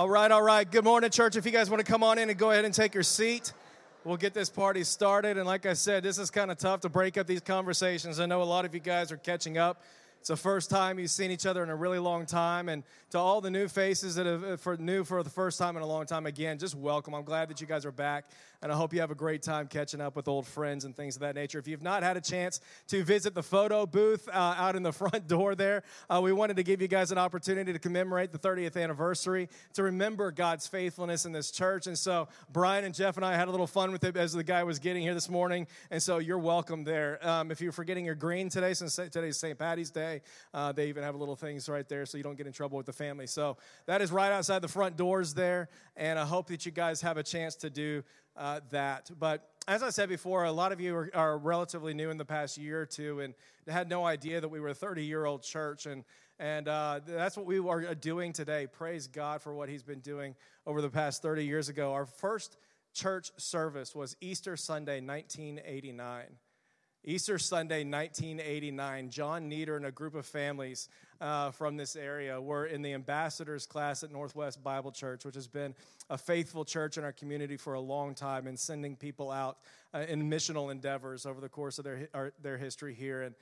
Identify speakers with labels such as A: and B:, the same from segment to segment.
A: All right, all right. Good morning, church. If you guys want to come on in and go ahead and take your seat, we'll get this party started. And like I said, this is kind of tough to break up these conversations. I know a lot of you guys are catching up. It's the first time you've seen each other in a really long time. And to all the new faces that have uh, for new for the first time in a long time, again, just welcome. I'm glad that you guys are back. And I hope you have a great time catching up with old friends and things of that nature. If you've not had a chance to visit the photo booth uh, out in the front door there, uh, we wanted to give you guys an opportunity to commemorate the 30th anniversary, to remember God's faithfulness in this church. And so Brian and Jeff and I had a little fun with it as the guy was getting here this morning. And so you're welcome there. Um, if you're forgetting your green today, since today's St. Patty's Day, uh, they even have little things right there so you don't get in trouble with the family. So that is right outside the front doors there. And I hope that you guys have a chance to do uh, that. But as I said before, a lot of you are, are, relatively new in the past year or two and had no idea that we were a 30 year old church. And, and uh, that's what we are doing today. Praise God for what He's been doing over the past 30 years ago. Our first church service was Easter Sunday, 1989. Easter Sunday, 1989, John Nieder and a group of families uh, from this area We're in the ambassadors class at Northwest Bible Church, which has been a faithful church in our community for a long time and sending people out uh, in missional endeavors over the course of their, our, their history here. And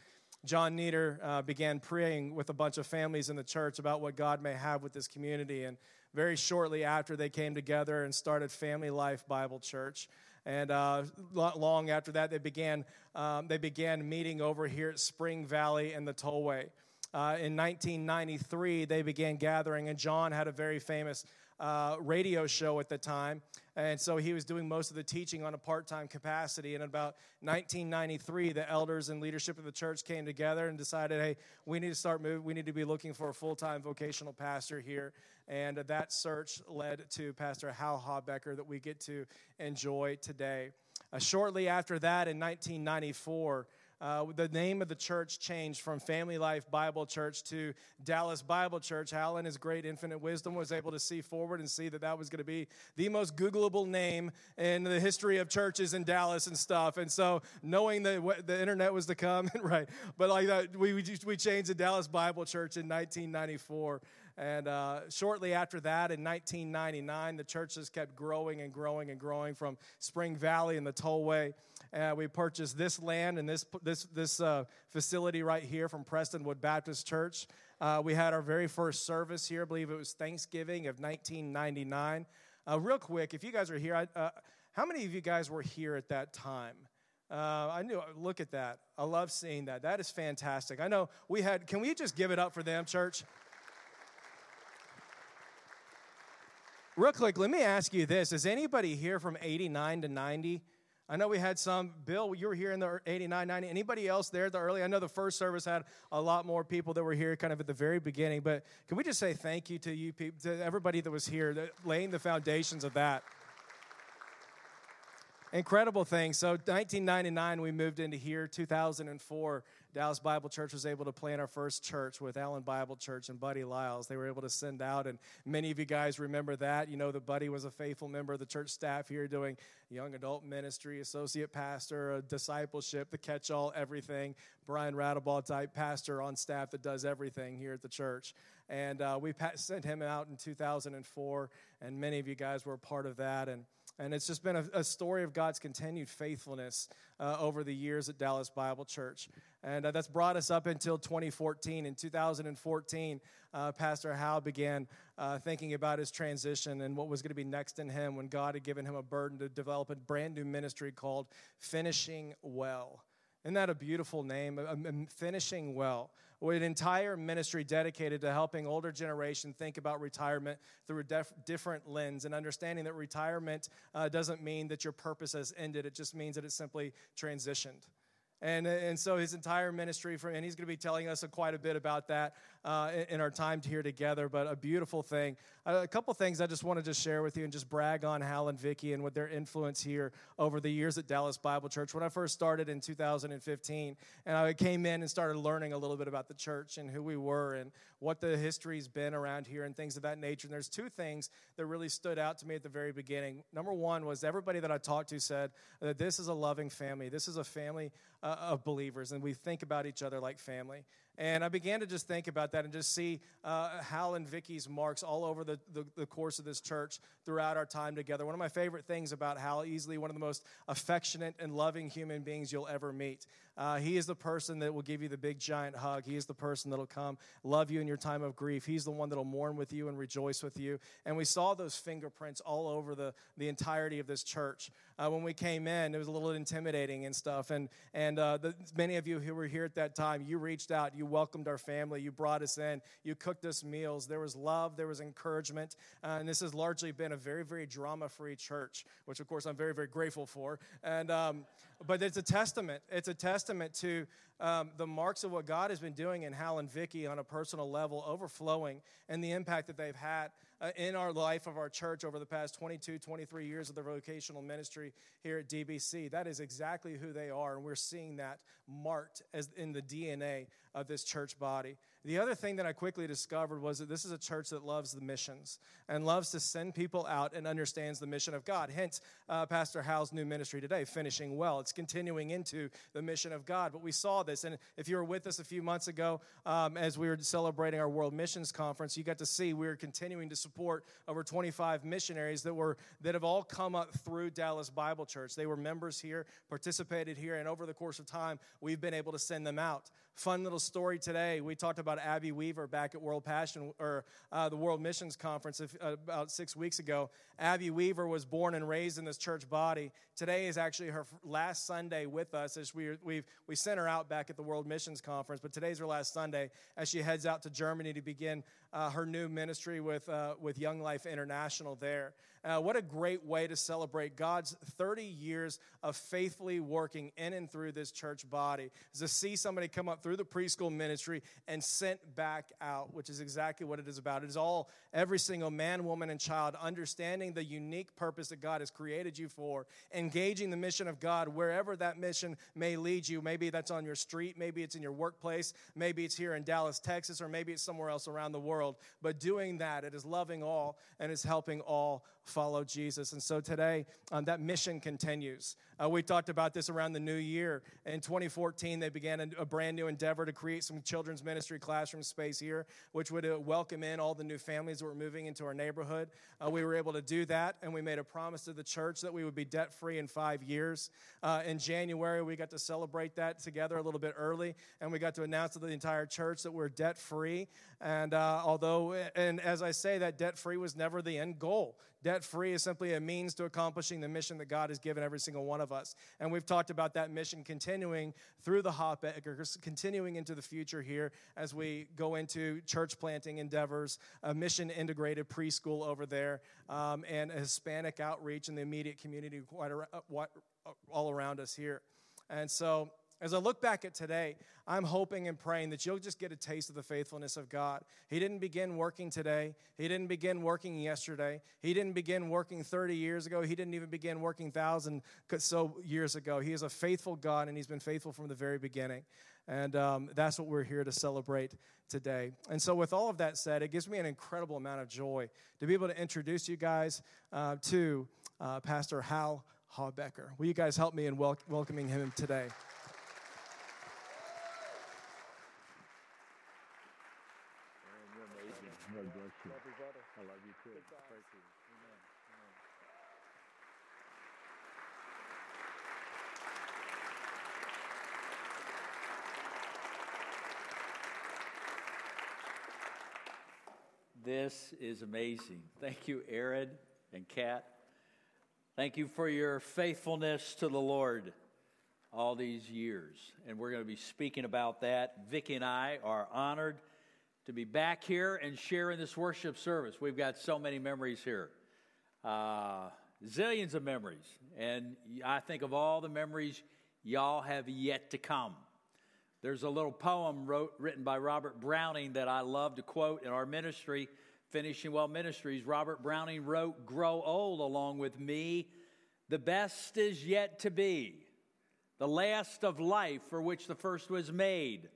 A: John Nieder uh, began praying with a bunch of families in the church about what God may have with this community. And very shortly after, they came together and started Family Life Bible Church. And uh, long after that, they began, um, they began meeting over here at Spring Valley and the Tollway. Uh, in 1993, they began gathering, and John had a very famous uh, radio show at the time. And so he was doing most of the teaching on a part time capacity. And about 1993, the elders and leadership of the church came together and decided, hey, we need to start moving. We need to be looking for a full time vocational pastor here. And that search led to Pastor Hal Habecker that we get to enjoy today. Uh, shortly after that, in 1994, uh, the name of the church changed from Family Life Bible Church to Dallas Bible Church. Hal, in his great infinite wisdom, was able to see forward and see that that was going to be the most Googleable name in the history of churches in Dallas and stuff. And so, knowing that the internet was to come, right? But like that, we we changed the Dallas Bible Church in 1994. And uh, shortly after that, in 1999, the church just kept growing and growing and growing from Spring Valley and the Tollway. Uh, we purchased this land and this, this, this uh, facility right here from Prestonwood Baptist Church. Uh, we had our very first service here. I believe it was Thanksgiving of 1999. Uh, real quick, if you guys are here, I, uh, how many of you guys were here at that time? Uh, I knew, look at that. I love seeing that. That is fantastic. I know we had, can we just give it up for them, church? Real quick, let me ask you this. Is anybody here from 89 to 90? I know we had some. Bill, you were here in the 89, 90. Anybody else there at the early? I know the first service had a lot more people that were here kind of at the very beginning, but can we just say thank you to you people, to everybody that was here, laying the foundations of that? Incredible thing. So, 1999, we moved into here. 2004, Dallas Bible Church was able to plant our first church with Allen Bible Church and Buddy Lyles. They were able to send out, and many of you guys remember that. You know the Buddy was a faithful member of the church staff here doing young adult ministry, associate pastor, discipleship, the catch all, everything. Brian Radaball type pastor on staff that does everything here at the church. And uh, we sent him out in 2004, and many of you guys were a part of that. And and it's just been a, a story of God's continued faithfulness uh, over the years at Dallas Bible Church. And uh, that's brought us up until 2014. In 2014, uh, Pastor Hal began uh, thinking about his transition and what was going to be next in him when God had given him a burden to develop a brand new ministry called Finishing Well. Isn't that a beautiful name? Finishing Well with an entire ministry dedicated to helping older generation think about retirement through a def- different lens and understanding that retirement uh, doesn't mean that your purpose has ended it just means that it simply transitioned. And, and so his entire ministry, from, and he's going to be telling us quite a bit about that uh, in our time here together, but a beautiful thing. Uh, a couple things I just wanted to share with you and just brag on Hal and Vicky and what their influence here over the years at Dallas Bible Church. When I first started in 2015, and I came in and started learning a little bit about the church and who we were and what the history's been around here and things of that nature. And there's two things that really stood out to me at the very beginning. Number one was everybody that I talked to said that this is a loving family. This is a family uh, of believers, and we think about each other like family. And I began to just think about that and just see uh, Hal and Vicky's marks all over the, the, the, course of this church throughout our time together. One of my favorite things about Hal, easily one of the most affectionate and loving human beings you'll ever meet. Uh, he is the person that will give you the big giant hug. He is the person that'll come love you in your time of grief. He's the one that'll mourn with you and rejoice with you. And we saw those fingerprints all over the, the entirety of this church. Uh, when we came in, it was a little intimidating and stuff. And, and uh, the, many of you who were here at that time, you reached out, you welcomed our family, you brought us in, you cooked us meals. There was love, there was encouragement. Uh, and this has largely been a very, very drama free church, which of course I'm very, very grateful for. And, um, but it's a testament. It's a testament to um, the marks of what God has been doing in Hal and Vicky on a personal level, overflowing, and the impact that they've had Uh, in our life of our church over the past 22, 23 years of the vocational ministry here at DBC. That is exactly who they are, and we're seeing that marked as in the DNA of this church body. The other thing that I quickly discovered was that this is a church that loves the missions and loves to send people out and understands the mission of God. Hence, uh, Pastor Hal's new ministry today, Finishing Well. It's continuing into the mission of God. But we saw this, and if you were with us a few months ago um, as we were celebrating our World Missions Conference, you got to see we were continuing to support over 25 missionaries that were that have all come up through Dallas Bible Church. They were members here, participated here, and over the course of time, we've been able to send them out. Fun little story today. We talked about Abby Weaver back at World Passion or uh, the World Missions Conference if, uh, about six weeks ago. Abby Weaver was born and raised in this church body. Today is actually her last Sunday with us as we we we sent her out back at the World Missions Conference, but today's her last Sunday as she heads out to Germany to begin uh, her new ministry with uh, with Young Life International there. Uh, what a great way to celebrate God's 30 years of faithfully working in and through this church body. Is to see somebody come up through the preschool ministry and sent back out, which is exactly what it is about. It is all every single man, woman, and child understanding the unique purpose that God has created you for, engaging the mission of God wherever that mission may lead you. Maybe that's on your street, maybe it's in your workplace, maybe it's here in Dallas, Texas, or maybe it's somewhere else around the world. But doing that, it is loving all and is helping all follow Jesus. And so today, um, that mission continues. Uh, we talked about this around the new year. In 2014, they began a, a, brand new endeavor to create some children's ministry classroom space here, which would uh, welcome in all the new families that were moving into our neighborhood. Uh, we were able to do that, and we made a promise to the church that we would be debt free in five years. Uh, in January, we got to celebrate that together a little bit early, and we got to announce to the entire church that we're debt free. And uh, although, and as I say, that debt free was never the end goal. Debt free is simply a means to accomplishing the mission that God has given every single one of us. And we've talked about that mission continuing through the Habeckers, continuing into the future here as we go into church planting endeavors, a mission integrated preschool over there, um, and Hispanic outreach in the immediate community quite all around us here. And so as I look back at today, I'm hoping and praying that you'll just get a taste of the faithfulness of God. He didn't begin working today. He didn't begin working yesterday. He didn't begin working 30 years ago. He didn't even begin working thousand so years ago. He is a faithful God, and He's been faithful from the very beginning. And um, that's what we're here to celebrate today. And so, with all of that said, it gives me an incredible amount of joy to be able to introduce you guys uh, to uh, Pastor Hal Habecker. Will you guys help me in wel- welcoming him today?
B: This is amazing. Thank you, Aaron and Kat. Thank you for your faithfulness to the Lord all these years. And we're going to be speaking about that. Vicki and I are honored to be back here and share in this worship service. We've got so many memories here. Uh, zillions of memories. And I think of all the memories y'all have yet to come. There's a little poem wrote, written by Robert Browning that I love to quote in our ministry, Finishing Well Ministries. Robert Browning wrote, Grow old along with me. The best is yet to be, the last of life for which the first was made.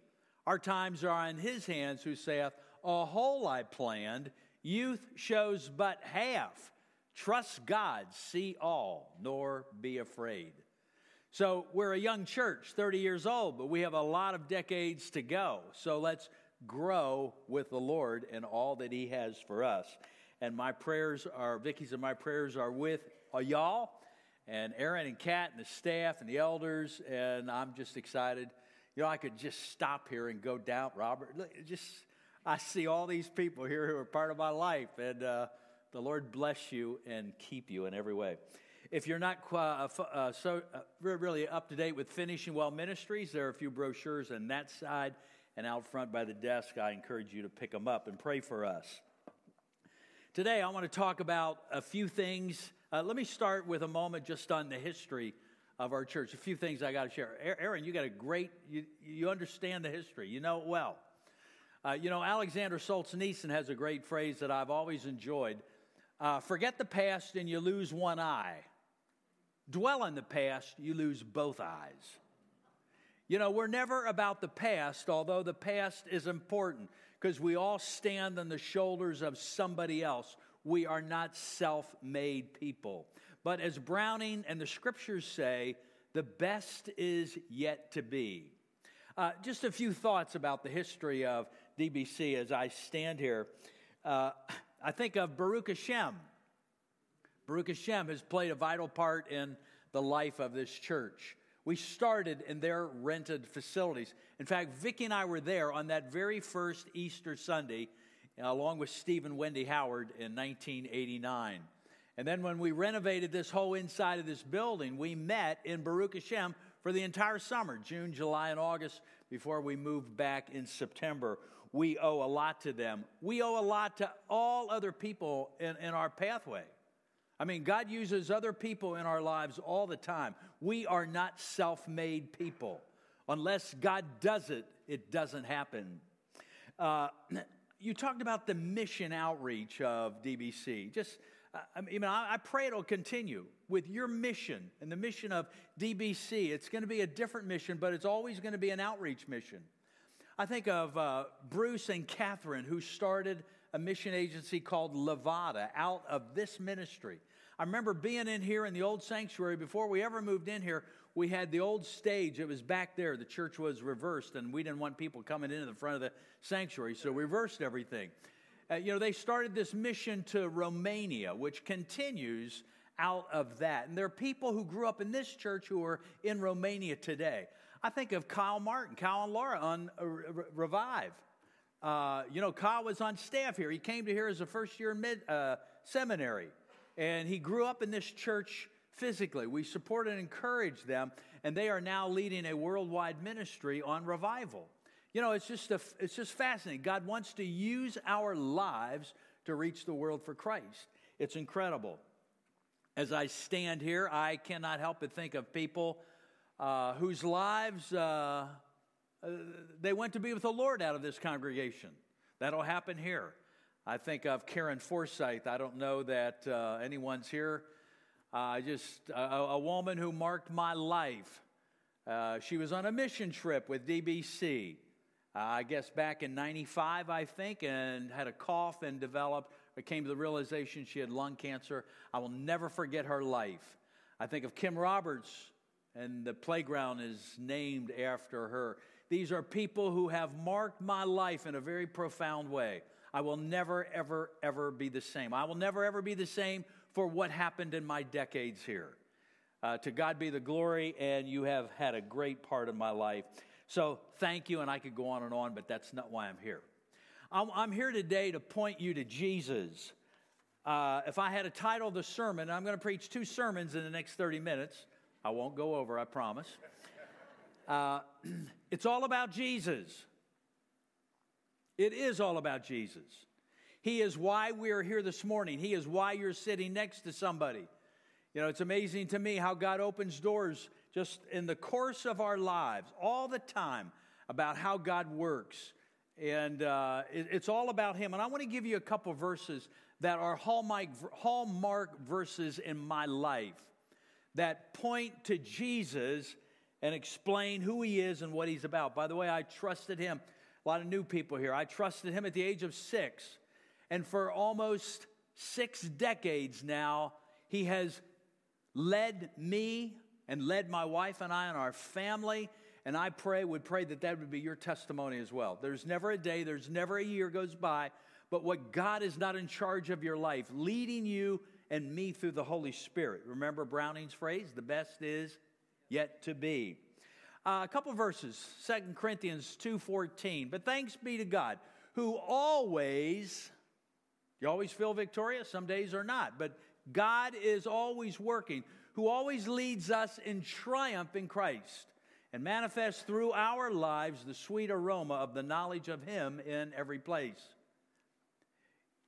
B: Our times are in his hands, who saith, A whole I planned. Youth shows but half. Trust God, see all, nor be afraid. So we're a young church, 30 years old, but we have a lot of decades to go. So let's grow with the Lord and all that He has for us. And my prayers are, Vicky's and my prayers are with uh, y'all and Aaron and Kat and the staff and the elders. And I'm just excited. You know, I could just stop here and go down, Robert. Just, I see all these people here who are part of my life. And uh, the Lord bless you and keep you in every way. If you're not uh, uh, so uh, really up to date with Finishing Well Ministries, there are a few brochures on that side and out front by the desk. I encourage you to pick them up and pray for us. Today, I want to talk about a few things. Uh, let me start with a moment just on the history of our church. A few things I got to share. Aaron, you got a great, you, you understand the history, you know it well. Uh, you know, Alexander Solzhenitsyn has a great phrase that I've always enjoyed uh, forget the past and you lose one eye. Dwell on the past, you lose both eyes. You know, we're never about the past, although the past is important because we all stand on the shoulders of somebody else. We are not self made people. But as Browning and the scriptures say, the best is yet to be. Uh, just a few thoughts about the history of DBC as I stand here. Uh, I think of Baruch Hashem. Baruch Hashem has played a vital part in the life of this church. We started in their rented facilities. In fact, Vicki and I were there on that very first Easter Sunday, along with Steve and Wendy Howard in 1989. And then when we renovated this whole inside of this building, we met in Baruch Hashem for the entire summer, June, July, and August, before we moved back in September. We owe a lot to them. We owe a lot to all other people in, in our pathway. I mean, God uses other people in our lives all the time. We are not self made people. Unless God does it, it doesn't happen. Uh, you talked about the mission outreach of DBC. Just, I mean, I pray it'll continue with your mission and the mission of DBC. It's going to be a different mission, but it's always going to be an outreach mission. I think of uh, Bruce and Catherine, who started a mission agency called Levada out of this ministry. I remember being in here in the old sanctuary before we ever moved in here. We had the old stage. It was back there. The church was reversed, and we didn't want people coming into the front of the sanctuary, so we reversed everything. Uh, you know, they started this mission to Romania, which continues out of that. And there are people who grew up in this church who are in Romania today. I think of Kyle Martin, Kyle and Laura on uh, Revive. Uh, you know, Kyle was on staff here. He came to here as a first year mid uh, seminary and he grew up in this church physically. We support and encourage them, and they are now leading a worldwide ministry on revival. You know, it's just, a, it's just fascinating. God wants to use our lives to reach the world for Christ. It's incredible. As I stand here, I cannot help but think of people uh, whose lives uh, uh, they went to be with the Lord out of this congregation. That'll happen here. I think of Karen Forsyth. I don't know that uh, anyone's here. Uh, just a, a, woman who marked my life. Uh, she was on a mission trip with DBC, uh, I guess back in 95, I think, and had a cough and developed, or came to the realization she had lung cancer. I will never forget her life. I think of Kim Roberts, and the playground is named after her. These are people who have marked my life in a very profound way. I will never, ever, ever be the same. I will never, ever be the same for what happened in my decades here. Uh, to God be the glory, and you have had a great part of my life. So thank you, and I could go on and on, but that's not why I'm here. I'm, I'm here today to point you to Jesus. Uh, if I had a title of the sermon, I'm going to preach two sermons in the next 30 minutes. I won't go over, I promise. Uh, it's all about Jesus. It is all about Jesus. He is why we are here this morning. He is why you're sitting next to somebody. You know, it's amazing to me how God opens doors just in the course of our lives, all the time, about how God works. And uh, it, it's all about Him. And I want to give you a couple verses that are hallmark, hallmark verses in my life that point to Jesus and explain who He is and what He's about. By the way, I trusted Him a lot of new people here. I trusted him at the age of six. And for almost six decades now, he has led me and led my wife and I and our family. And I pray, would pray that that would be your testimony as well. There's never a day, there's never a year goes by, but what God is not in charge of your life, leading you and me through the Holy Spirit. Remember Browning's phrase, the best is yet to be. Uh, a couple verses, 2 Corinthians 2.14. But thanks be to God, who always, you always feel victorious, some days are not, but God is always working, who always leads us in triumph in Christ and manifests through our lives the sweet aroma of the knowledge of Him in every place.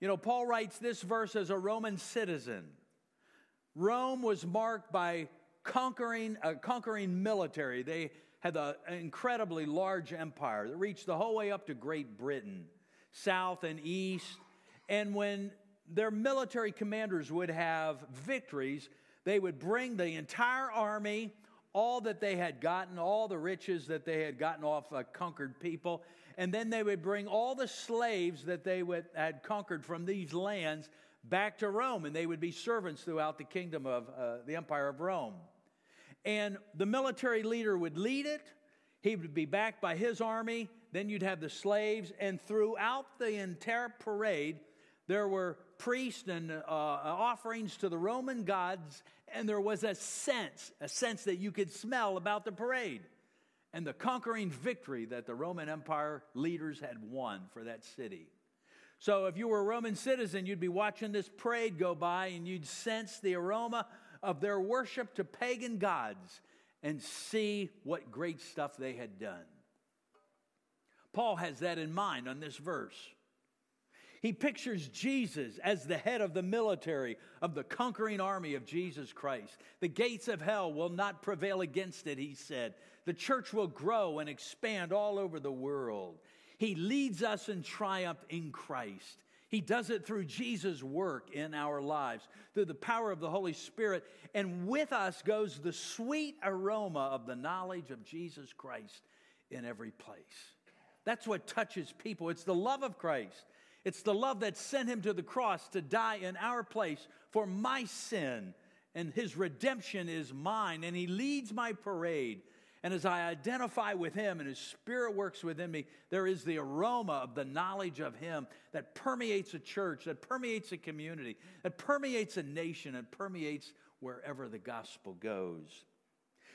B: You know, Paul writes this verse as a Roman citizen. Rome was marked by conquering a conquering military. They had an incredibly large empire that reached the whole way up to Great Britain, south and east. And when their military commanders would have victories, they would bring the entire army, all that they had gotten, all the riches that they had gotten off uh, conquered people, and then they would bring all the slaves that they would, had conquered from these lands back to Rome, and they would be servants throughout the kingdom of uh, the empire of Rome. And the military leader would lead it, he would be backed by his army, then you'd have the slaves, and throughout the entire parade, there were priests and uh, offerings to the Roman gods, and there was a sense, a sense that you could smell about the parade and the conquering victory that the Roman Empire leaders had won for that city. So, if you were a Roman citizen, you'd be watching this parade go by and you'd sense the aroma of their worship to pagan gods and see what great stuff they had done. Paul has that in mind on this verse. He pictures Jesus as the head of the military of the conquering army of Jesus Christ. The gates of hell will not prevail against it, he said. The church will grow and expand all over the world. He leads us in triumph in Christ. He does it through Jesus' work in our lives, through the power of the Holy Spirit. And with us goes the sweet aroma of the knowledge of Jesus Christ in every place. That's what touches people. It's the love of Christ it's the love that sent him to the cross to die in our place for my sin. And his redemption is mine. And he leads my parade. And as I identify with him and his spirit works within me, there is the aroma of the knowledge of him that permeates a church, that permeates a community, that permeates a nation, and permeates wherever the gospel goes.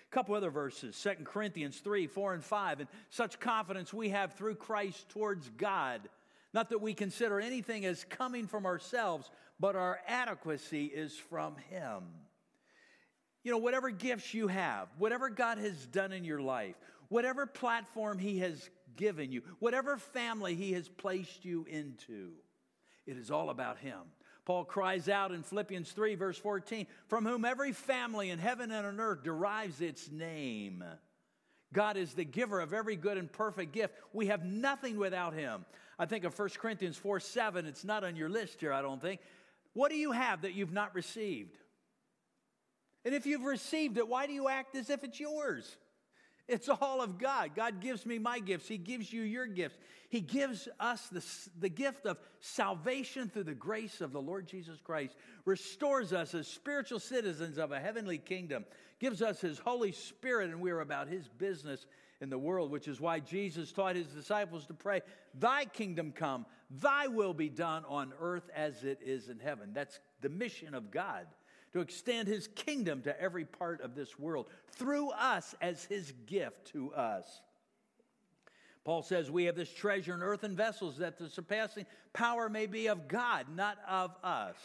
B: A couple other verses, 2 Corinthians 3, 4, and 5. And such confidence we have through Christ towards God not that we consider anything as coming from ourselves, but our adequacy is from Him. You know, whatever gifts you have, whatever God has done in your life, whatever platform He has given you, whatever family He has placed you into, it is all about Him. Paul cries out in Philippians 3, verse 14, from whom every family in heaven and on earth derives its name. God is the giver of every good and perfect gift. We have nothing without Him. I think of 1 Corinthians 4 7. It's not on your list here, I don't think. What do you have that you've not received? And if you've received it, why do you act as if it's yours? It's all of God. God gives me my gifts. He gives you your gifts. He gives us the, the gift of salvation through the grace of the Lord Jesus Christ, restores us as spiritual citizens of a heavenly kingdom, gives us His Holy Spirit, and we are about His business in the world, which is why Jesus taught his disciples to pray, Thy kingdom come, Thy will be done on earth as it is in heaven. That's the mission of God, to extend his kingdom to every part of this world through us as his gift to us. Paul says we have this treasure in earthen vessels that the surpassing power may be of God, not of us.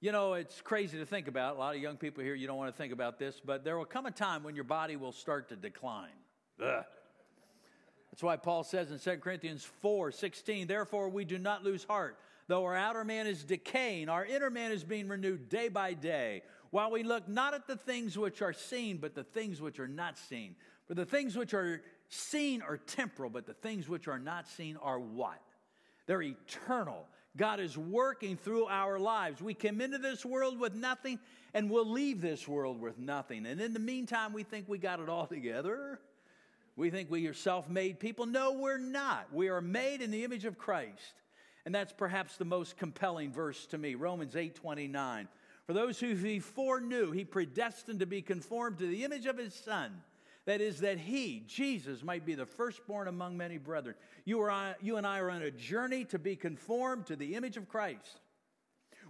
B: You know, it's crazy to think about. A lot of young people here, you don't want to think about this, but there will come a time when your body will start to decline. Ugh. That's why Paul says in 2 Corinthians 4 16, therefore we do not lose heart. Though our outer man is decaying, our inner man is being renewed day by day, while we look not at the things which are seen, but the things which are not seen. For the things which are seen are temporal, but the things which are not seen are what? They're eternal. God is working through our lives. We come into this world with nothing, and we'll leave this world with nothing. And in the meantime, we think we got it all together. We think we are self made people. No, we're not. We are made in the image of Christ. And that's perhaps the most compelling verse to me Romans 8 29. For those who he foreknew, he predestined to be conformed to the image of his Son. That is, that he, Jesus, might be the firstborn among many brethren. You, are, you and I are on a journey to be conformed to the image of Christ.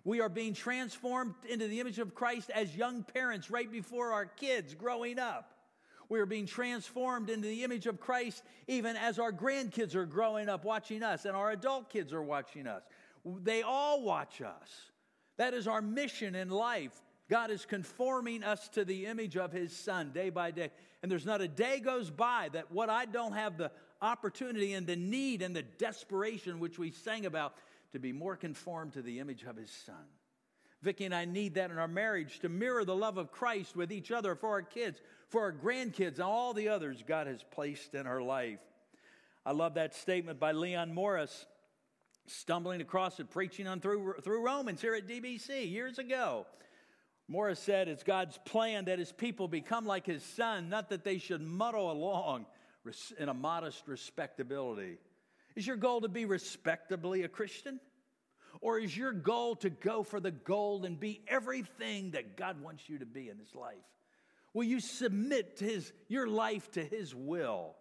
B: We are being transformed into the image of Christ as young parents right before our kids growing up. We are being transformed into the image of Christ even as our grandkids are growing up watching us and our adult kids are watching us. They all watch us. That is our mission in life. God is conforming us to the image of His Son day by day. And there's not a day goes by that what I don't have the opportunity and the need and the desperation which we sang about to be more conformed to the image of His Son. Vicki and I need that in our marriage to mirror the love of Christ with each other for our kids, for our grandkids, and all the others God has placed in our life. I love that statement by Leon Morris stumbling across it, preaching on through, through Romans here at DBC years ago. Morris said, It's God's plan that his people become like his son, not that they should muddle along in a modest respectability. Is your goal to be respectably a Christian? Or is your goal to go for the gold and be everything that God wants you to be in this life? Will you submit his, your life to his will?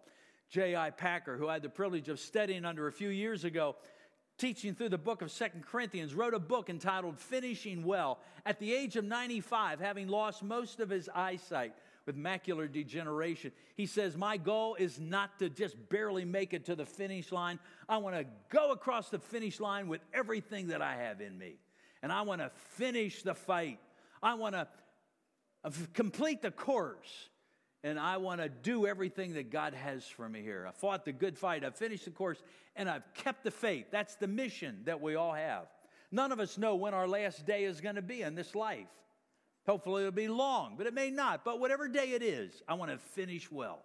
B: J.I. Packer, who I had the privilege of studying under a few years ago, teaching through the book of Second Corinthians, wrote a book entitled Finishing Well. At the age of 95, having lost most of his eyesight with macular degeneration, he says, My goal is not to just barely make it to the finish line. I want to go across the finish line with everything that I have in me. And I want to finish the fight. I want to uh, complete the course and I want to do everything that God has for me here. I fought the good fight, I've finished the course, and I've kept the faith. That's the mission that we all have. None of us know when our last day is going to be in this life. Hopefully, it'll be long, but it may not. But whatever day it is, I want to finish well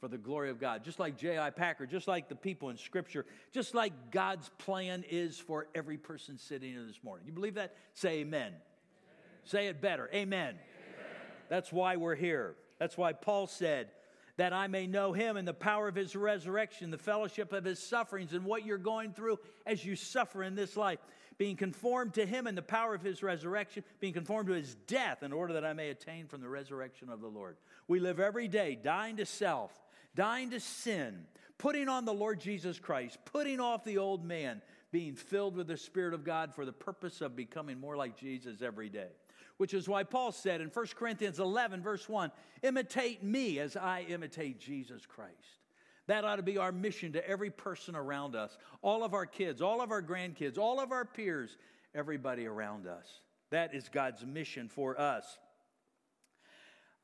B: for the glory of God. Just like J.I. Packer, just like the people in Scripture, just like God's plan is for every person sitting here this morning. You believe that? Say amen. amen. Say it better. Amen. amen. That's why we're here. That's why Paul said, that I may know him and the power of his resurrection, the fellowship of his sufferings, and what you're going through as you suffer in this life. Being conformed to him and the power of his resurrection, being conformed to his death, in order that I may attain from the resurrection of the Lord. We live every day dying to self, dying to sin, putting on the Lord Jesus Christ, putting off the old man, being filled with the Spirit of God for the purpose of becoming more like Jesus every day which is why Paul said in 1 Corinthians 11, verse 1, imitate me as I imitate Jesus Christ. That ought to be our mission to every person around us, all of our kids, all of our grandkids, all of our peers, everybody around us. That is God's mission for us.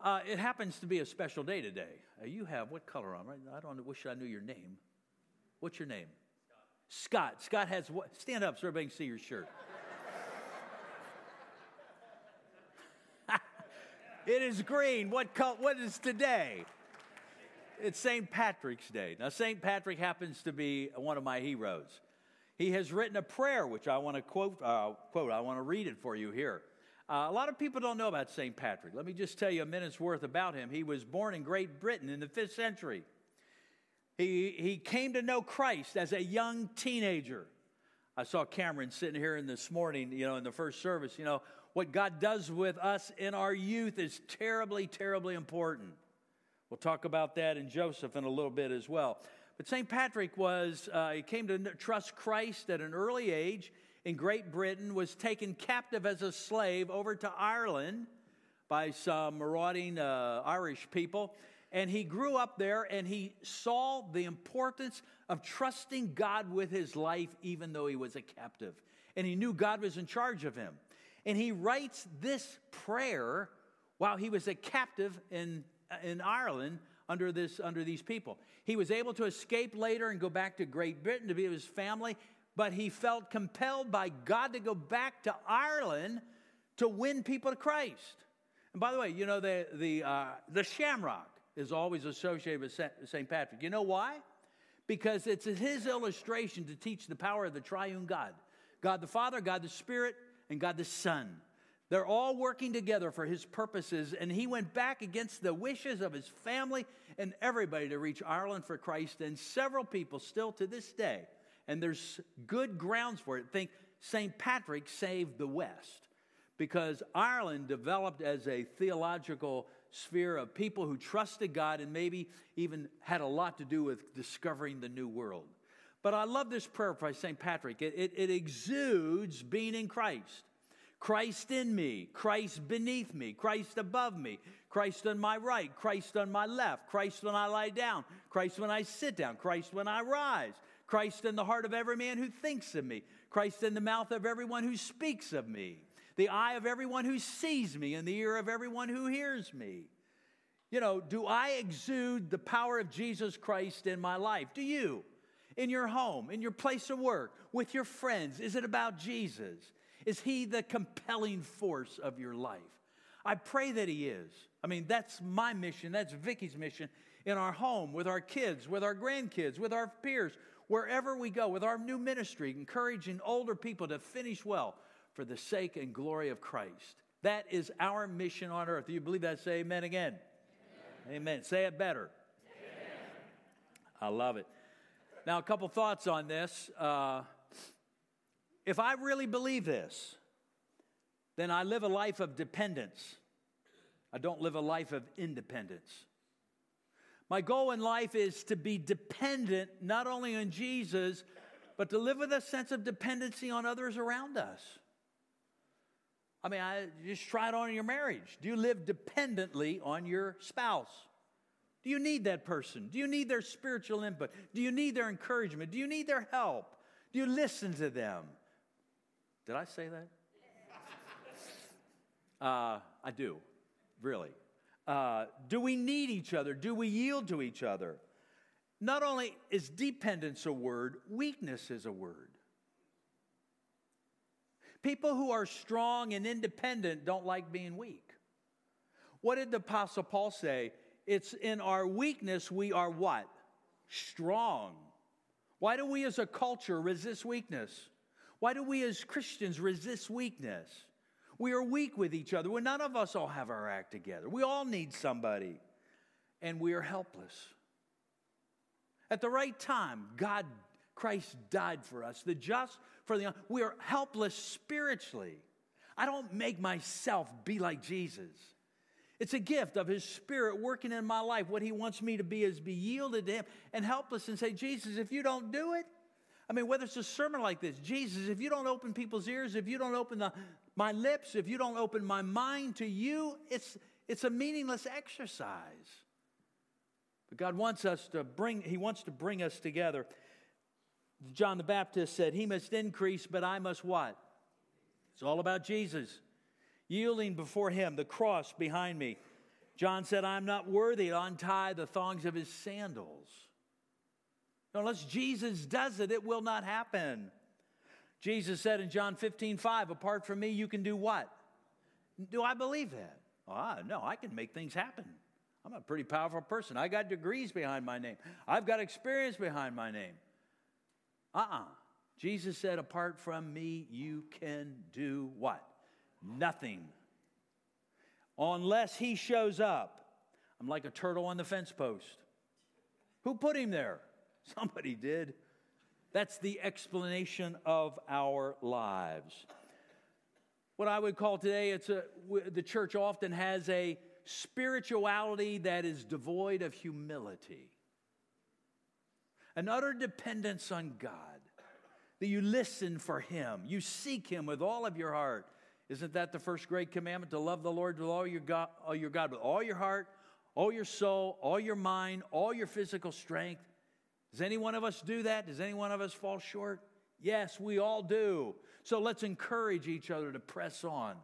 B: Uh, it happens to be a special day today. Uh, you have what color on? Right? I don't wish I knew your name. What's your name? Scott. Scott, Scott has what? Stand up so everybody can see your shirt. It is green. What, color, what is today? It's St. Patrick's Day. Now, St. Patrick happens to be one of my heroes. He has written a prayer, which I want to quote. Uh, quote I want to read it for you here. Uh, a lot of people don't know about St. Patrick. Let me just tell you a minute's worth about him. He was born in Great Britain in the 5th century. He, he came to know Christ as a young teenager. I saw Cameron sitting here in this morning, you know, in the first service. You know, what God does with us in our youth is terribly, terribly important. We'll talk about that in Joseph in a little bit as well. But St. Patrick was, uh, he came to trust Christ at an early age in Great Britain, was taken captive as a slave over to Ireland by some marauding uh, Irish people. And he grew up there and he saw the importance of trusting God with his life, even though he was a captive. And he knew God was in charge of him. And he writes this prayer while he was a captive in, in Ireland under, this, under these people. He was able to escape later and go back to Great Britain to be with his family, but he felt compelled by God to go back to Ireland to win people to Christ. And by the way, you know, the, the, uh, the shamrock is always associated with St. Patrick. You know why? Because it's his illustration to teach the power of the triune God God the Father, God the Spirit, and God the Son. They're all working together for his purposes, and he went back against the wishes of his family and everybody to reach Ireland for Christ, and several people still to this day. And there's good grounds for it. Think St. Patrick saved the West because Ireland developed as a theological sphere of people who trusted God and maybe even had a lot to do with discovering the new world. But I love this prayer by St. Patrick. It, it, it exudes being in Christ. Christ in me, Christ beneath me, Christ above me, Christ on my right, Christ on my left, Christ when I lie down, Christ when I sit down, Christ when I rise, Christ in the heart of every man who thinks of me, Christ in the mouth of everyone who speaks of me the eye of everyone who sees me, and the ear of everyone who hears me. You know, do I exude the power of Jesus Christ in my life? Do you? In your home, in your place of work, with your friends? Is it about Jesus? Is he the compelling force of your life? I pray that he is. I mean, that's my mission, that's Vicky's mission in our home, with our kids, with our grandkids, with our peers, wherever we go, with our new ministry, encouraging older people to finish well, for the sake and glory of Christ. That is our mission on earth. Do you believe that? Say amen again. Amen. amen. Say it better. Amen. I love it. Now, a couple thoughts on this. Uh, if I really believe this, then I live a life of dependence. I don't live a life of independence. My goal in life is to be dependent not only on Jesus, but to live with a sense of dependency on others around us. I mean, I just try it on in your marriage. Do you live dependently on your spouse? Do you need that person? Do you need their spiritual input? Do you need their encouragement? Do you need their help? Do you listen to them? Did I say that? Uh, I do, really. Uh, do we need each other? Do we yield to each other? Not only is dependence a word, weakness is a word. People who are strong and independent don't like being weak. What did the Apostle Paul say? It's in our weakness we are what? Strong. Why do we as a culture resist weakness? Why do we as Christians resist weakness? We are weak with each other. Well, none of us all have our act together. We all need somebody, and we are helpless. At the right time, God, Christ died for us. The just for the we are helpless spiritually. I don't make myself be like Jesus. It's a gift of his spirit working in my life. What he wants me to be is be yielded to him and helpless and say, Jesus, if you don't do it, I mean, whether it's a sermon like this, Jesus, if you don't open people's ears, if you don't open the, my lips, if you don't open my mind to you, it's, it's a meaningless exercise. But God wants us to bring, He wants to bring us together. John the Baptist said, He must increase, but I must what? It's all about Jesus. Yielding before Him, the cross behind me. John said, I'm not worthy to untie the thongs of His sandals. Unless Jesus does it, it will not happen. Jesus said in John 15, 5, apart from me, you can do what? Do I believe that? Ah, no, I can make things happen. I'm a pretty powerful person. I got degrees behind my name. I've got experience behind my name. Uh uh-uh. uh Jesus said, Apart from me, you can do what? Nothing. Unless he shows up. I'm like a turtle on the fence post. Who put him there? Somebody did. That's the explanation of our lives. What I would call today, it's a, the church often has a spirituality that is devoid of humility an utter dependence on God, that you listen for Him, you seek Him with all of your heart. Isn't that the first great commandment? To love the Lord with all your God, all your God with all your heart, all your soul, all your mind, all your physical strength. Does any one of us do that? Does any one of us fall short? Yes, we all do. So let's encourage each other to press on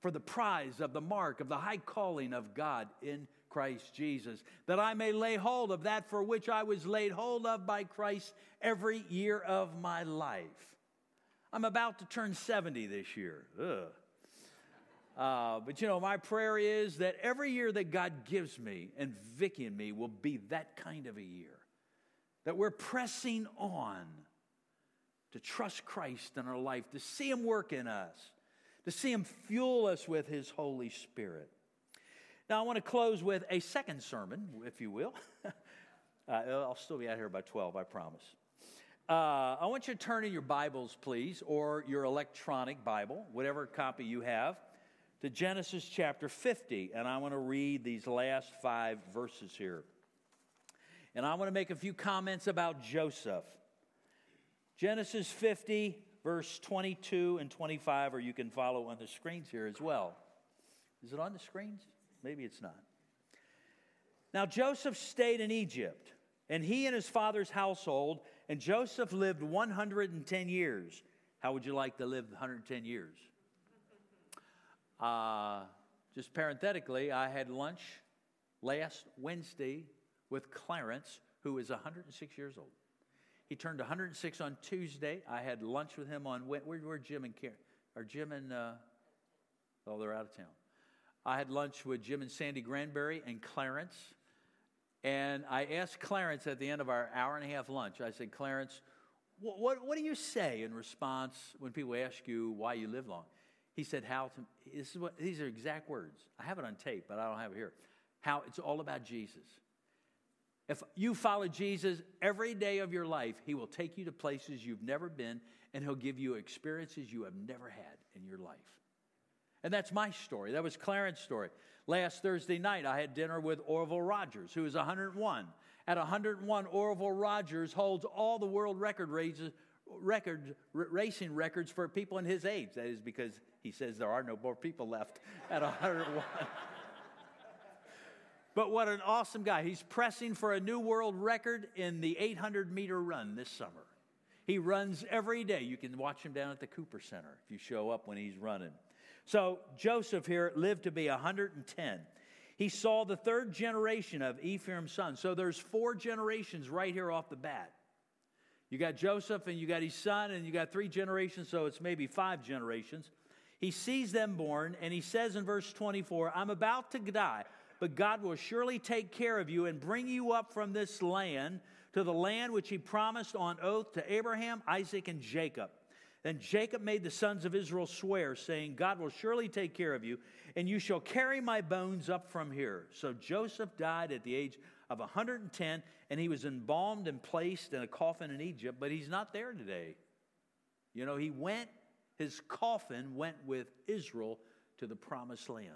B: for the prize of the mark of the high calling of God in Christ Jesus, that I may lay hold of that for which I was laid hold of by Christ every year of my life. I'm about to turn 70 this year. Uh, but you know, my prayer is that every year that God gives me and Vicky and me will be that kind of a year. That we're pressing on to trust Christ in our life, to see Him work in us, to see Him fuel us with His Holy Spirit. Now, I want to close with a second sermon, if you will. uh, I'll still be out here by 12, I promise. Uh, I want you to turn in your Bibles, please, or your electronic Bible, whatever copy you have, to Genesis chapter 50, and I want to read these last five verses here. And I want to make a few comments about Joseph. Genesis 50, verse 22 and 25, or you can follow on the screens here as well. Is it on the screens? Maybe it's not. Now, Joseph stayed in Egypt, and he and his father's household, and Joseph lived 110 years. How would you like to live 110 years? Uh, just parenthetically, I had lunch last Wednesday with Clarence, who is 106 years old. He turned 106 on Tuesday. I had lunch with him on where, where Jim and Karen, or Jim and uh, oh, they're out of town. I had lunch with Jim and Sandy Granberry and Clarence. And I asked Clarence at the end of our hour and a half lunch, I said, Clarence, what, what, what do you say in response when people ask you why you live long? He said, How, this is what, these are exact words. I have it on tape, but I don't have it here. How it's all about Jesus. If you follow Jesus every day of your life, he will take you to places you've never been and he'll give you experiences you have never had in your life. And that's my story. That was Clarence's story. Last Thursday night, I had dinner with Orville Rogers, who is 101. At 101, Orville Rogers holds all the world record races, record, racing records for people in his age. That is because he says there are no more people left at 101. but what an awesome guy. He's pressing for a new world record in the 800 meter run this summer. He runs every day. You can watch him down at the Cooper Center if you show up when he's running. So Joseph here lived to be 110. He saw the third generation of Ephraim's son. So there's four generations right here off the bat. You got Joseph and you got his son and you got three generations, so it's maybe five generations. He sees them born and he says in verse 24, I'm about to die, but God will surely take care of you and bring you up from this land to the land which he promised on oath to Abraham, Isaac, and Jacob. Then Jacob made the sons of Israel swear, saying, God will surely take care of you, and you shall carry my bones up from here. So Joseph died at the age of 110, and he was embalmed and placed in a coffin in Egypt, but he's not there today. You know, he went, his coffin went with Israel to the promised land.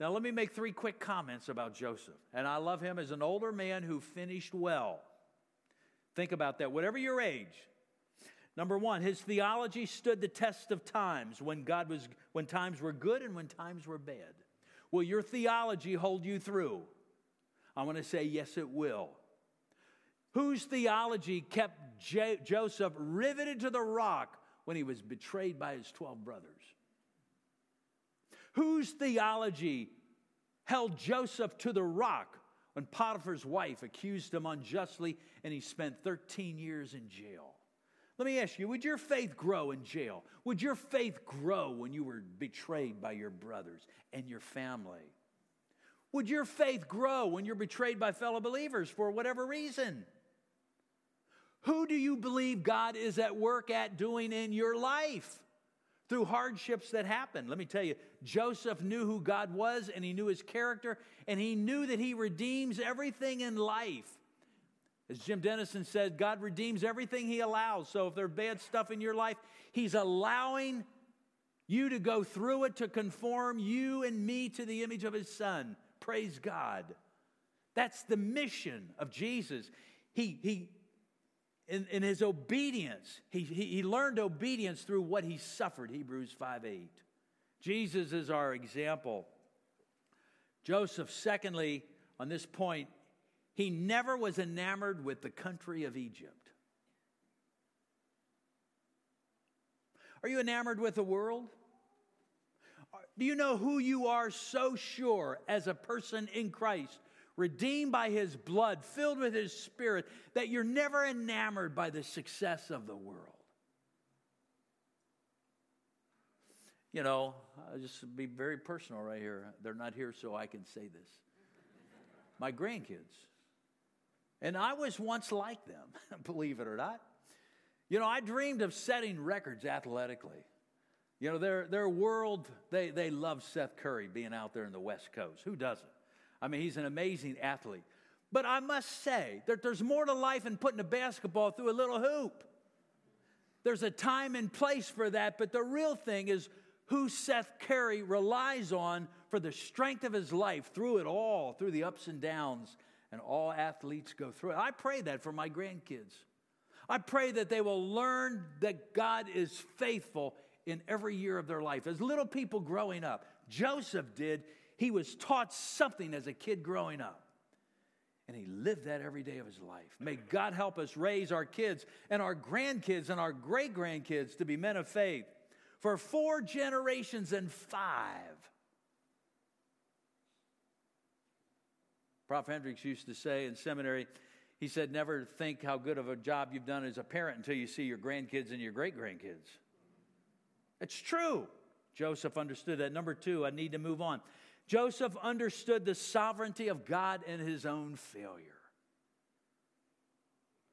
B: Now, let me make three quick comments about Joseph. And I love him as an older man who finished well. Think about that. Whatever your age, Number one, his theology stood the test of times when God was when times were good and when times were bad. Will your theology hold you through? I want to say yes, it will. Whose theology kept J- Joseph riveted to the rock when he was betrayed by his 12 brothers? Whose theology held Joseph to the rock when Potiphar's wife accused him unjustly and he spent 13 years in jail? Let me ask you, would your faith grow in jail? Would your faith grow when you were betrayed by your brothers and your family? Would your faith grow when you're betrayed by fellow believers for whatever reason? Who do you believe God is at work at doing in your life through hardships that happened. Let me tell you, Joseph knew who God was and he knew his character and he knew that he redeems everything in life. As Jim Denison said, God redeems everything He allows. So if there's bad stuff in your life, He's allowing you to go through it to conform you and me to the image of His Son. Praise God. That's the mission of Jesus. He, he in, in his obedience, he, he, he learned obedience through what he suffered, Hebrews 5 8. Jesus is our example. Joseph, secondly, on this point, he never was enamored with the country of Egypt. Are you enamored with the world? Do you know who you are so sure as a person in Christ, redeemed by his blood, filled with his spirit, that you're never enamored by the success of the world? You know, I'll just be very personal right here. They're not here, so I can say this. My grandkids, and I was once like them, believe it or not. You know, I dreamed of setting records athletically. You know, their, their world, they, they love Steph Curry being out there in the West Coast. Who doesn't? I mean, he's an amazing athlete. But I must say that there's more to life than putting a basketball through a little hoop. There's a time and place for that, but the real thing is who Steph Curry relies on for the strength of his life through it all, through the ups and downs, and all athletes go through it. I pray that for my grandkids. I pray that they will learn that God is faithful in every year of their life. As little people growing up, Joseph did, he was taught something as a kid growing up. And he lived that every day of his life. May God help us raise our kids and our grandkids and our great grandkids to be men of faith for four generations and five. Prof. Hendricks used to say in seminary, he said, Never think how good of a job you've done as a parent until you see your grandkids and your great grandkids. It's true. Joseph understood that. Number two, I need to move on. Joseph understood the sovereignty of God and his own failure.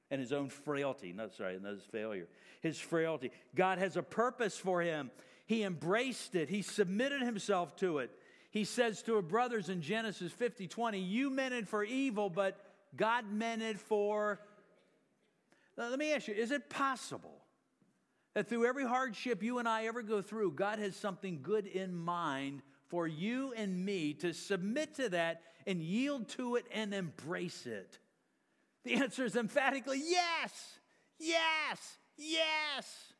B: And his own frailty. No, sorry, not his failure. His frailty. God has a purpose for him. He embraced it, he submitted himself to it. He says to his brothers in Genesis 50 20, You meant it for evil, but God meant it for. Now, let me ask you, is it possible that through every hardship you and I ever go through, God has something good in mind for you and me to submit to that and yield to it and embrace it? The answer is emphatically yes, yes, yes.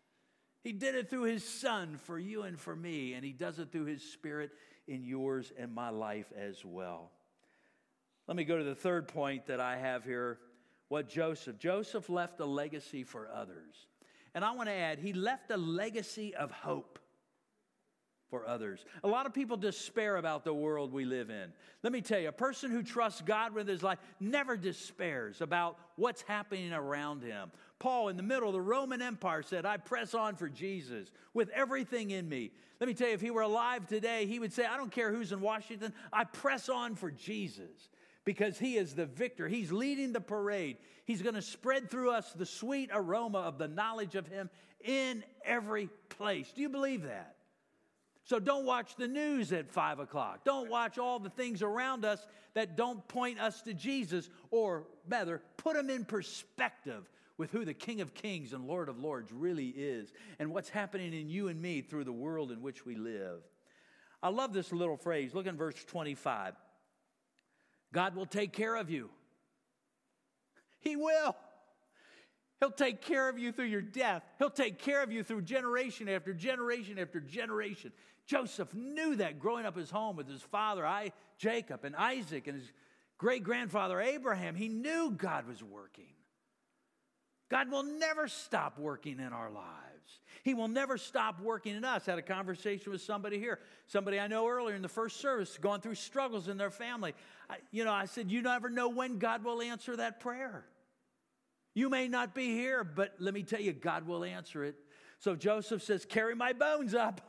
B: He did it through his son for you and for me, and he does it through his spirit in yours and my life as well. Let me go to the third point that I have here. What Joseph? Joseph left a legacy for others. And I want to add, he left a legacy of hope for others. A lot of people despair about the world we live in. Let me tell you, a person who trusts God with his life never despairs about what's happening around him. Paul, in the middle of the Roman Empire, said, I press on for Jesus with everything in me. Let me tell you, if he were alive today, he would say, I don't care who's in Washington, I press on for Jesus because he is the victor. He's leading the parade. He's going to spread through us the sweet aroma of the knowledge of him in every place. Do you believe that? So don't watch the news at five o'clock. Don't watch all the things around us that don't point us to Jesus, or rather, put them in perspective with who the King of Kings and Lord of Lords really is and what's happening in you and me through the world in which we live. I love this little phrase. Look in verse 25. God will take care of you. He will. He'll take care of you through your death. He'll take care of you through generation after generation after generation. Joseph knew that growing up his home with his father, I, Jacob, and Isaac, and his great grandfather Abraham. He knew God was working. God will never stop working in our lives. He will never stop working in us. I had a conversation with somebody here, somebody I know earlier in the first service, going through struggles in their family. I, you know, I said, You never know when God will answer that prayer. You may not be here, but let me tell you, God will answer it. So Joseph says, Carry my bones up.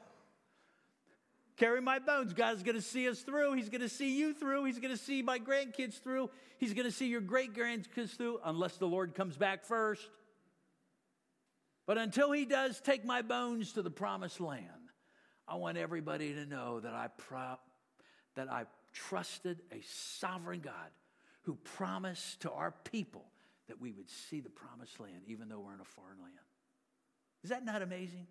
B: Carry my bones. God's going to see us through. He's going to see you through. He's going to see my grandkids through. He's going to see your great grandkids through, unless the Lord comes back first. But until he does take my bones to the promised land, I want everybody to know that I, pro- that I trusted a sovereign God who promised to our people that we would see the promised land even though we're in a foreign land. Is that not amazing?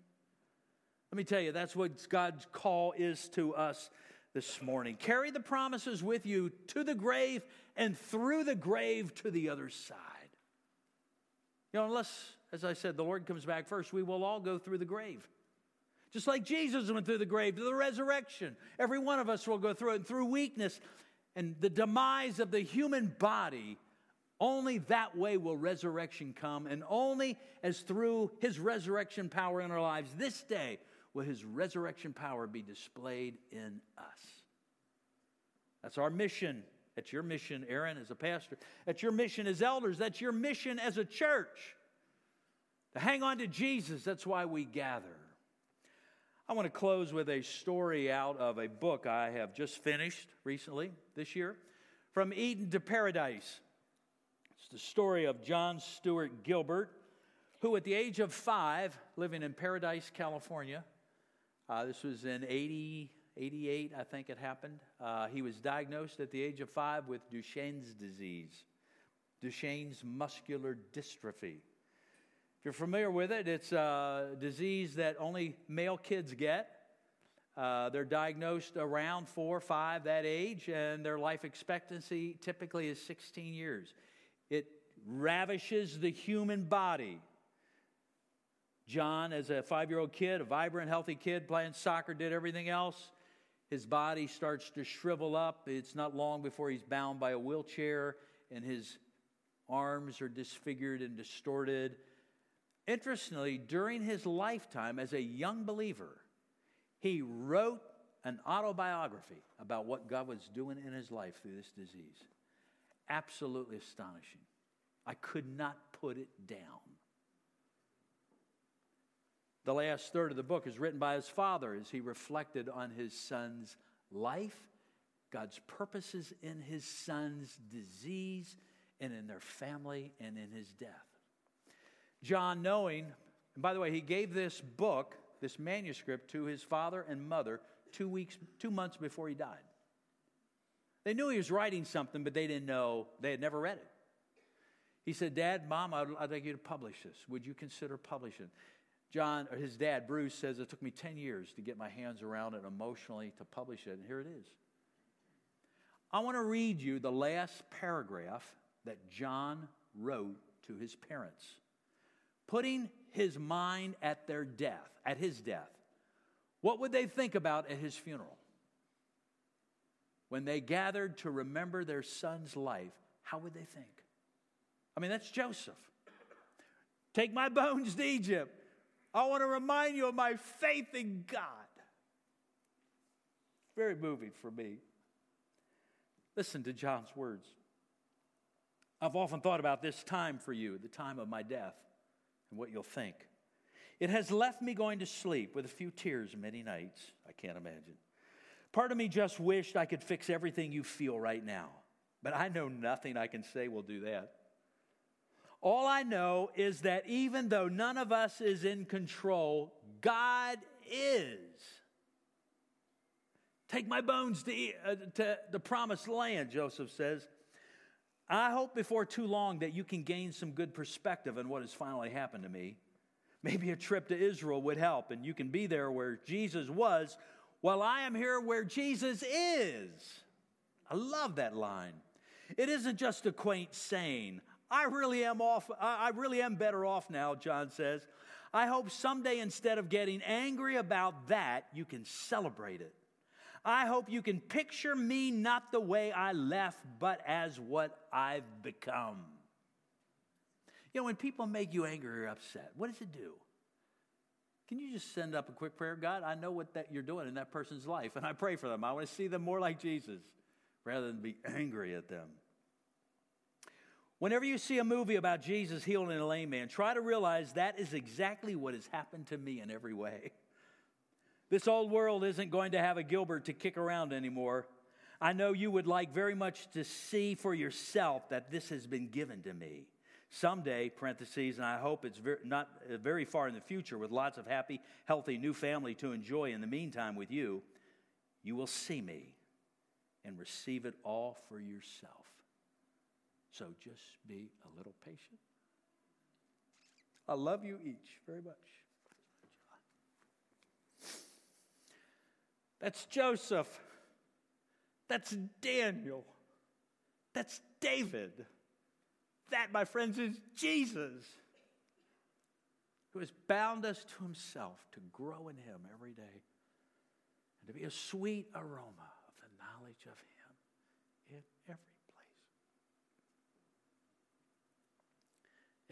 B: Let me tell you, that's what God's call is to us this morning. Carry the promises with you to the grave and through the grave to the other side. You know, unless as I said, the Lord comes back first, we will all go through the grave. Just like Jesus went through the grave to the resurrection. Every one of us will go through it. And through weakness and the demise of the human body, only that way will resurrection come. And only as through his resurrection power in our lives this day will his resurrection power be displayed in us. That's our mission. That's your mission, Aaron, as a pastor. That's your mission as elders. That's your mission as a church to hang on to Jesus. That's why we gather. I want to close with a story out of a book I have just finished recently this year From Eden to Paradise. It's the story of John Stewart Gilbert, who at the age of five, living in Paradise, California, uh, this was in 80, 88, I think it happened. Uh, he was diagnosed at the age of five with Duchenne's disease, Duchenne's muscular dystrophy. If you're familiar with it, it's a disease that only male kids get. Uh, they're diagnosed around four or five, that age, and their life expectancy typically is 16 years. It ravishes the human body. John, as a five year old kid, a vibrant, healthy kid, playing soccer, did everything else. His body starts to shrivel up. It's not long before he's bound by a wheelchair, and his arms are disfigured and distorted. Interestingly, during his lifetime as a young believer, he wrote an autobiography about what God was doing in his life through this disease. Absolutely astonishing. I could not put it down. The last third of the book is written by his father as he reflected on his son's life, God's purposes in his son's disease, and in their family, and in his death. John, knowing, and by the way, he gave this book, this manuscript, to his father and mother two weeks, two months before he died. They knew he was writing something, but they didn't know, they had never read it. He said, Dad, Mom, I'd, I'd like you to publish this. Would you consider publishing? John, or his dad, Bruce, says it took me 10 years to get my hands around it emotionally to publish it, and here it is. I want to read you the last paragraph that John wrote to his parents, putting his mind at their death, at his death. What would they think about at his funeral? When they gathered to remember their son's life, how would they think? I mean, that's Joseph. Take my bones to Egypt. I want to remind you of my faith in God. Very moving for me. Listen to John's words. I've often thought about this time for you, the time of my death, and what you'll think. It has left me going to sleep with a few tears many nights. I can't imagine. Part of me just wished I could fix everything you feel right now, but I know nothing I can say will do that. All I know is that even though none of us is in control, God is. Take my bones to, uh, to the promised land, Joseph says. I hope before too long that you can gain some good perspective on what has finally happened to me. Maybe a trip to Israel would help, and you can be there where Jesus was while I am here where Jesus is. I love that line. It isn't just a quaint saying. I really am off. I really am better off now, John says. I hope someday instead of getting angry about that, you can celebrate it. I hope you can picture me not the way I left, but as what I've become. You know, when people make you angry or upset, what does it do? Can you just send up a quick prayer? God, I know what that you're doing in that person's life, and I pray for them. I want to see them more like Jesus rather than be angry at them. Whenever you see a movie about Jesus healing a lame man, try to realize that is exactly what has happened to me in every way. This old world isn't going to have a Gilbert to kick around anymore. I know you would like very much to see for yourself that this has been given to me. Someday, parentheses, and I hope it's not uh, very far in the future, with lots of happy, healthy new family to enjoy in the meantime with you, you will see me and receive it all for yourself. So just be a little patient. I love you each very much. That's Joseph. That's Daniel. That's David. That, my friends, is Jesus, who has bound us to himself to grow in him every day and to be a sweet aroma of the knowledge of him in every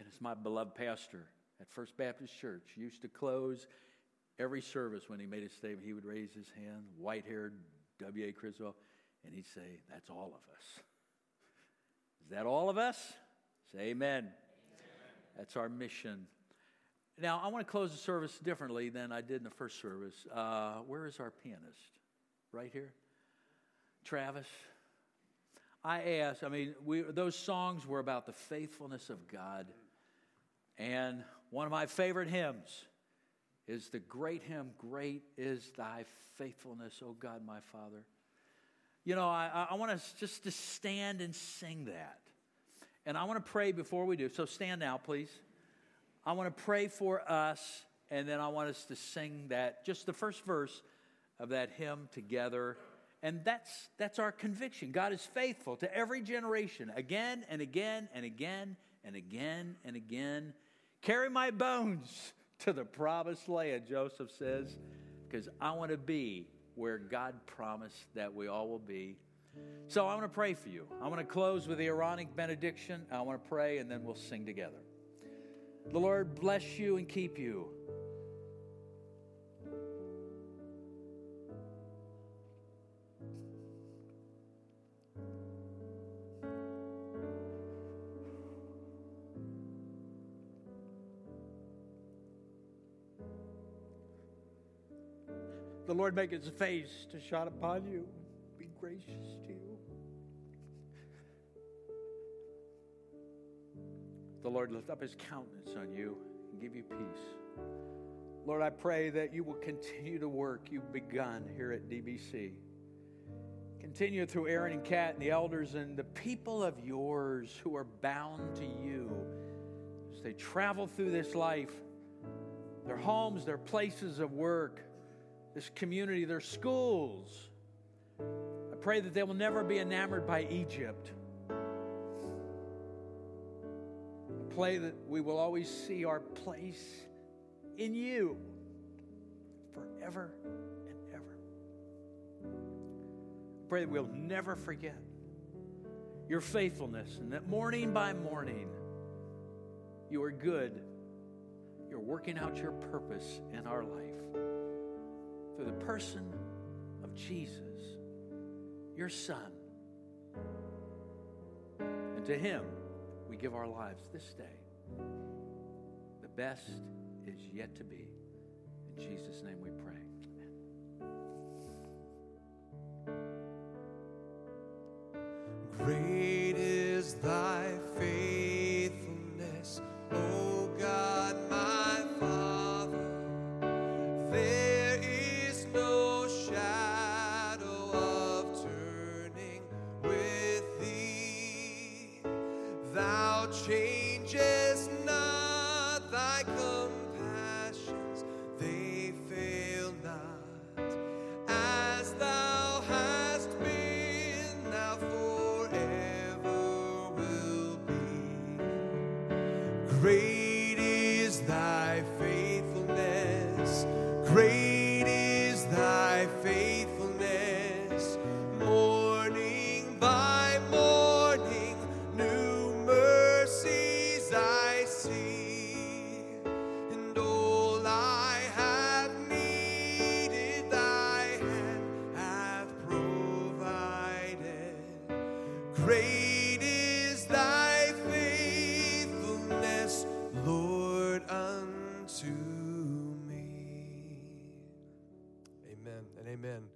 B: And as my beloved pastor at First Baptist Church used to close every service when he made a statement, he would raise his hand, white haired W.A. Criswell, and he'd say, That's all of us. Is that all of us? Say amen. amen. That's our mission. Now, I want to close the service differently than I did in the first service. Uh, where is our pianist? Right here? Travis? I asked, I mean, we, those songs were about the faithfulness of God. And one of my favorite hymns is the great hymn, Great is Thy Faithfulness, O God, my Father. You know, I, I want us just to stand and sing that. And I want to pray before we do. So stand now, please. I want to pray for us, and then I want us to sing that, just the first verse of that hymn together. And that's, that's our conviction. God is faithful to every generation, again and again and again and again and again. Carry my bones to the promised land, Joseph says, because I want to be where God promised that we all will be. So I want to pray for you. I want to close with the Aaronic benediction. I want to pray and then we'll sing together. The Lord bless you and keep you. Lord make his face to shine upon you, be gracious to you. The Lord lift up his countenance on you and give you peace. Lord, I pray that you will continue to work you've begun here at DBC. Continue through Aaron and Kat and the elders and the people of yours who are bound to you as they travel through this life, their homes, their places of work this community, their schools. I pray that they will never be enamored by Egypt. I pray that we will always see our place in you forever and ever. I pray that we'll never forget your faithfulness and that morning by morning you are good. You're working out your purpose in our life through the person of Jesus, your Son. And to Him, we give our lives this day. The best is yet to be. In Jesus' name we pray.